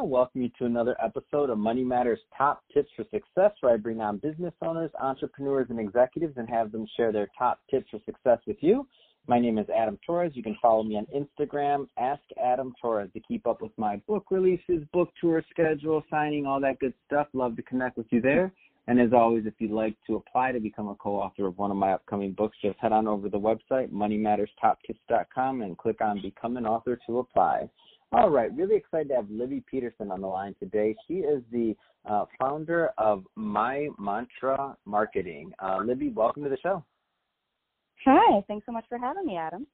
to welcome you to another episode of Money Matters Top Tips for Success, where I bring on business owners, entrepreneurs, and executives and have them share their top tips for success with you. My name is Adam Torres. You can follow me on Instagram, Ask Adam Torres, to keep up with my book releases, book tour schedule, signing, all that good stuff. Love to connect with you there. And as always, if you'd like to apply to become a co-author of one of my upcoming books, just head on over to the website, moneymatterstoptips.com, and click on Become an Author to apply. All right, really excited to have Libby Pederson on the line today. She is the uh, founder of My Mantra Marketing. Uh, Libby, welcome to the show. Hi, thanks so much for having me, Adam.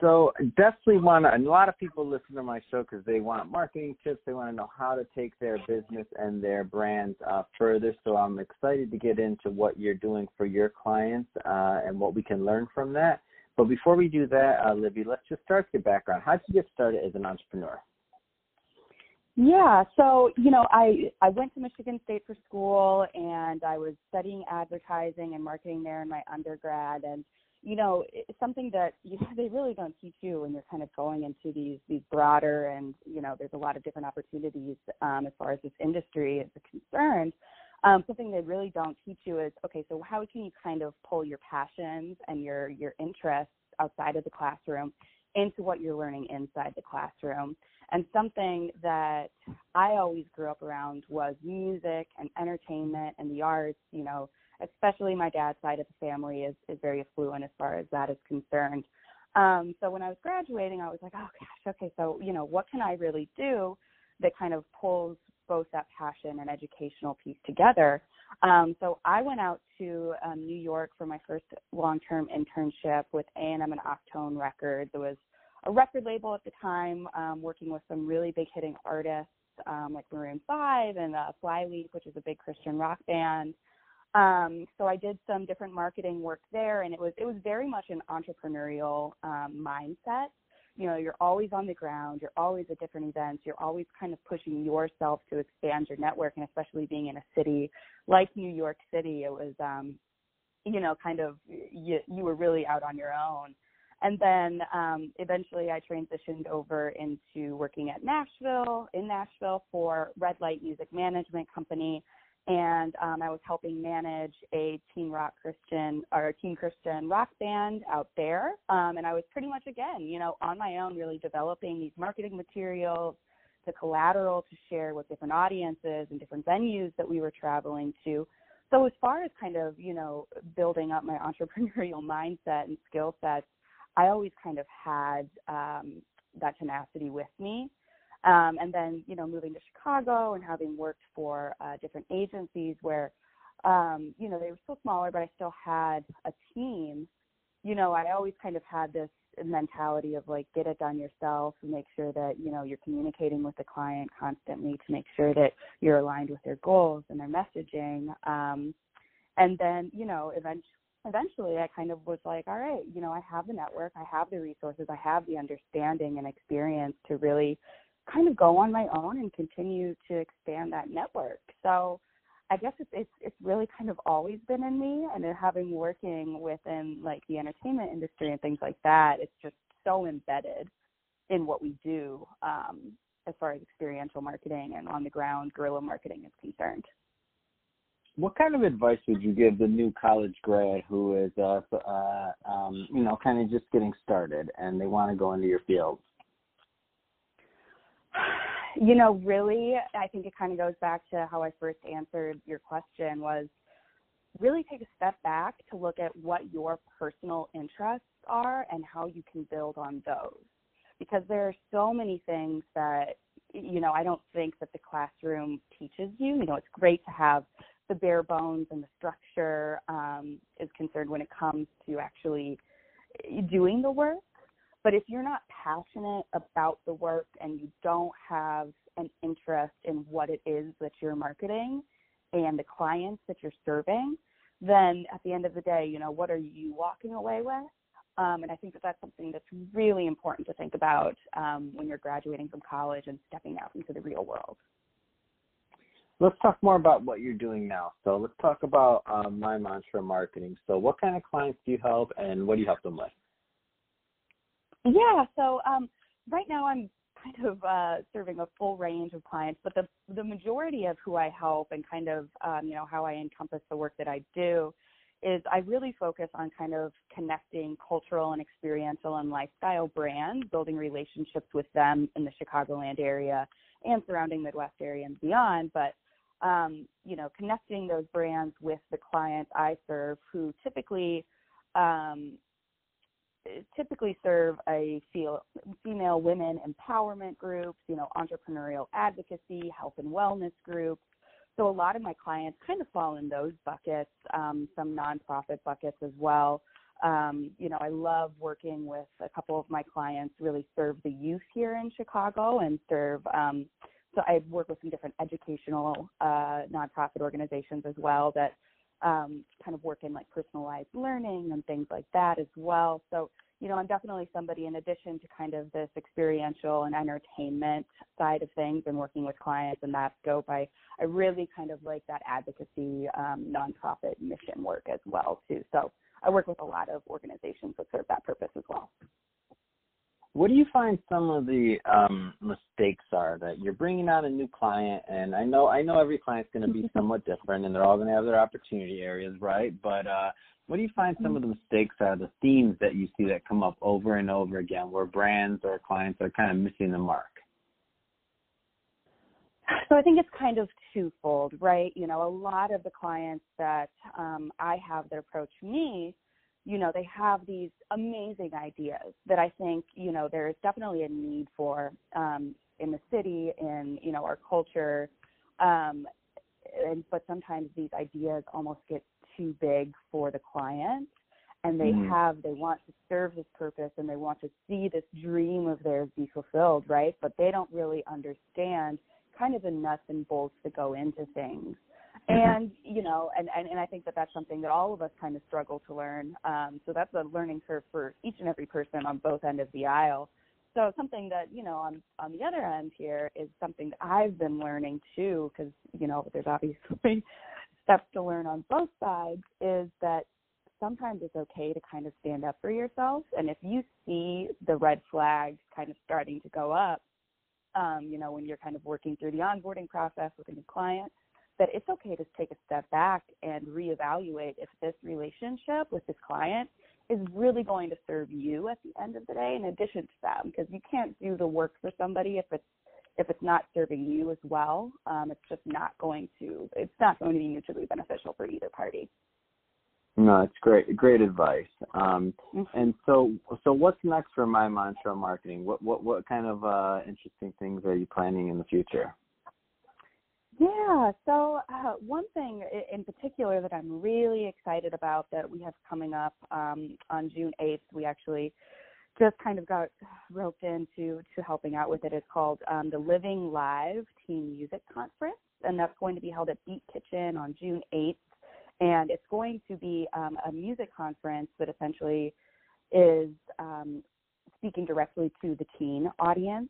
So definitely want to, a lot of people listen to my show because they want marketing tips. They want to know how to take their business and their brands uh, further. So I'm excited to get into what you're doing for your clients uh, and what we can learn from that. But before we do that, uh, Libby, let's just start with your background. How did you get started as an entrepreneur? Yeah, so you know, I I went to Michigan State for school, and I was studying advertising and marketing there in my undergrad, and you know, it's something that you know, they really don't teach you when you're kind of going into these these broader and you know, there's a lot of different opportunities um, as far as this industry is concerned um, something they really don't teach you is okay so how can you kind of pull your passions and your your interests outside of the classroom into what you're learning inside the classroom? And something that i always grew up around was music and entertainment and the arts you know especially my dad's side of the family is is very affluent as far as that is concerned. Um so when i was graduating i was like oh gosh okay so you know what can i really do that kind of pulls both that passion and educational piece together. Um, so I went out to um, New York for my first long-term internship with A&M and Octone Records. It was a record label at the time, um, working with some really big hitting artists um, like Maroon Five and uh, Flyleaf, which is a big Christian rock band. Um, so I did some different marketing work there, and it was it was very much an entrepreneurial um, mindset you know you're always on the ground you're always at different events you're always kind of pushing yourself to expand your network and especially being in a city like new york city it was um you know kind of you you were really out on your own. And then um eventually i transitioned over into working at nashville in nashville for red light music management company and um, I was helping manage a teen rock Christian or a teen Christian rock band out there. Um, and I was pretty much again, you know, on my own, really developing these marketing materials, the collateral to share with different audiences and different venues that we were traveling to. So as far as kind of you know building up my entrepreneurial mindset and skill sets, I always kind of had um, that tenacity with me. Um, and then, you know, moving to Chicago and having worked for uh, different agencies where, um, you know, they were still smaller, but I still had a team. You know, I always kind of had this mentality of like get it done yourself and make sure that you know you're communicating with the client constantly to make sure that you're aligned with their goals and their messaging um and then you know eventually eventually I kind of was like, all right, you know, I have the network, I have the resources, I have the understanding and experience to really kind of go on my own and continue to expand that network. So I guess it's it's it's really kind of always been in me and then having working within like the entertainment industry and things like that, it's just so embedded in what we do um, as far as experiential marketing and on the ground guerrilla marketing is concerned. What kind of advice would you give the new college grad who is, uh, uh, um, you know, kind of just getting started and they want to go into your field? You know, really, I think it kind of goes back to how I first answered your question was really take a step back to look at what your personal interests are and how you can build on those. Because there are so many things that, you know, I don't think that the classroom teaches you. You know, it's great to have the bare bones and the structure um, is concerned when it comes to actually doing the work. But if you're not passionate about the work and you don't have an interest in what it is that you're marketing and the clients that you're serving, then at the end of the day, you know, what are you walking away with? Um, and I think that that's something that's really important to think about um, when you're graduating from college and stepping out into the real world. Let's talk more about what you're doing now. So let's talk about um, my mantra marketing. So what kind of clients do you help and what do you help them with? Yeah, so um, right now I'm kind of uh, serving a full range of clients, but the the majority of who I help and kind of um, you know how I encompass the work that I do is I really focus on kind of connecting cultural and experiential and lifestyle brands, building relationships with them in the Chicagoland area and surrounding Midwest area and beyond. But um, you know, connecting those brands with the clients I serve, who typically um, typically serve a female women empowerment groups, you know, entrepreneurial advocacy, health and wellness groups. So a lot of my clients kind of fall in those buckets, um, some nonprofit buckets as well. Um, you know, I love working with a couple of my clients really serve the youth here in Chicago and serve um, so I work with some different educational uh, nonprofit organizations as well that um, kind of work in like personalized learning and things like that as well. So, you know, I'm definitely somebody in addition to kind of this experiential and entertainment side of things and working with clients in that scope, I, I really kind of like that advocacy um, nonprofit mission work as well too. So I work with a lot of organizations that serve that purpose as well. What do you find some of the um, mistakes are that you're bringing on a new client? And I know I know every client's going to be somewhat different, and they're all going to have their opportunity areas, right? But uh, what do you find some of the mistakes are, the themes that you see that come up over and over again, where brands or clients are kind of missing the mark? So I think it's kind of twofold, right? You know, a lot of the clients that um, I have that approach me you know they have these amazing ideas that i think you know there is definitely a need for um in the city in you know our culture um and but sometimes these ideas almost get too big for the client and they mm. have they want to serve this purpose and they want to see this dream of theirs be fulfilled right but they don't really understand kind of the nuts and bolts that go into things. And you know and, and and i think that that's something that all of us kind of struggle to learn. Um so that's a learning curve for each and every person on both ends of the aisle. So something that you know on on the other end here is something that i've been learning too because you know there's obviously steps to learn on both sides is that sometimes it's okay to kind of stand up for yourself. And if you see the red flags kind of starting to go up um you know when you're kind of working through the onboarding process with a new client that it's okay to take a step back and reevaluate if this relationship with this client is really going to serve you at the end of the day in addition to them because you can't do the work for somebody if it's if it's not serving you as well. Um, it's just not going to it's not going to be mutually beneficial for either party. No it's great great advice. Um, mm-hmm. and so so what's next for my mantra marketing? What what what kind of uh, interesting things are you planning in the future yeah. So uh, one thing in particular that I'm really excited about that we have coming up um, on June 8th, we actually just kind of got roped into to helping out with it. It's called um, the Living Live Teen Music Conference, and that's going to be held at Beat Kitchen on June 8th. And it's going to be um, a music conference that essentially is um, speaking directly to the teen audience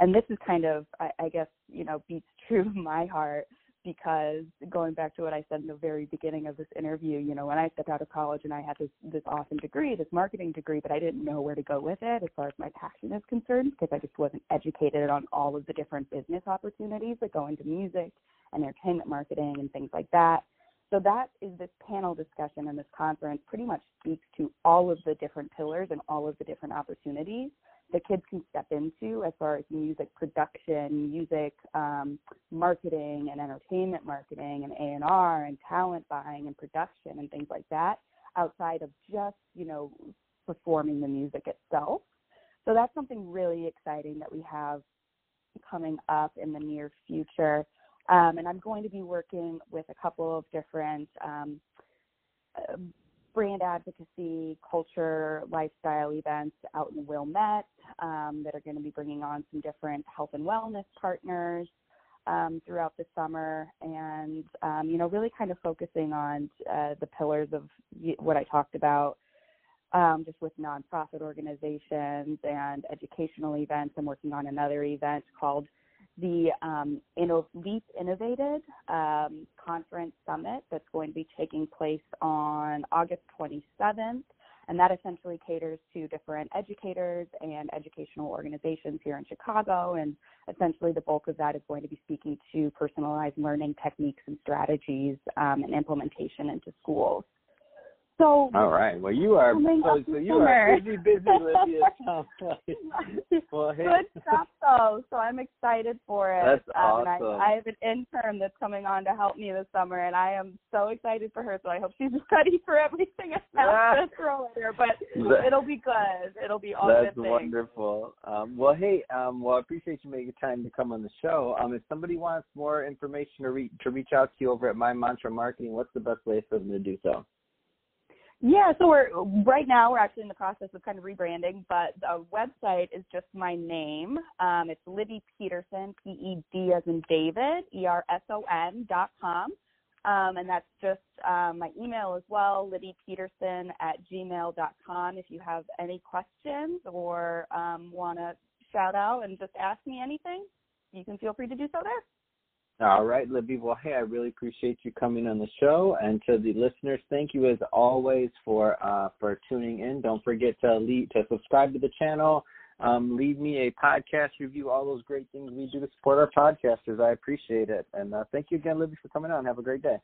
and this is kind of I, I guess you know beats true to my heart because going back to what I said in the very beginning of this interview, you know, when I stepped out of college and I had this this awesome degree, this marketing degree, but I didn't know where to go with it as far as my passion is concerned because I just wasn't educated on all of the different business opportunities that go into music and entertainment marketing and things like that. So that is this panel discussion and this conference pretty much speaks to all of the different pillars and all of the different opportunities the kids can step into as far as music production, music um, marketing, and entertainment marketing, and A and R, and talent buying, and production, and things like that, outside of just you know performing the music itself. So that's something really exciting that we have coming up in the near future. Um, and I'm going to be working with a couple of different um, brand advocacy, culture, lifestyle events out in Wilmette um, that are going to be bringing on some different health and wellness partners um, throughout the summer, and um, you know, really kind of focusing on uh, the pillars of what I talked about. Um, just with nonprofit organizations and educational events. I'm working on another event called the um, Inno- Leap Innovated um, Conference Summit that's going to be taking place on August 27th. and that essentially caters to different educators and educational organizations here in Chicago. And essentially, the bulk of that is going to be speaking to personalized learning techniques and strategies um, and implementation into schools. So all right. Well, you are so, so you are busy, busy, Libby. well, hey. Good stuff though. So I'm excited for it. That's um, awesome. I, I have an intern that's coming on to help me this summer, and I am so excited for her. So I hope she's ready for everything I have to throw at her. But it'll be good. It'll be all That's good wonderful. Um, well, hey, um, well, I appreciate you making time to come on the show. Um, if somebody wants more information to, re- to reach out to you over at My Mantra Marketing, what's the best way for them to do so? Yeah, so we're right now we're actually in the process of kind of rebranding, but the website is just my name. Um, it's Libby Pederson, P E D as in David, E R S O N dot com. Um, and that's just um, my email as well, Libby Pederson at gmail dot com. If you have any questions or um, want to shout out and just ask me anything, you can feel free to do so there. All right, Libby. Well, hey, I really appreciate you coming on the show, and to the listeners, thank you as always for uh, for tuning in. Don't forget to to subscribe to the channel, um, leave me a podcast review, all those great things we do to support our podcasters. I appreciate it, and uh, thank you again, Libby, for coming on. Have a great day.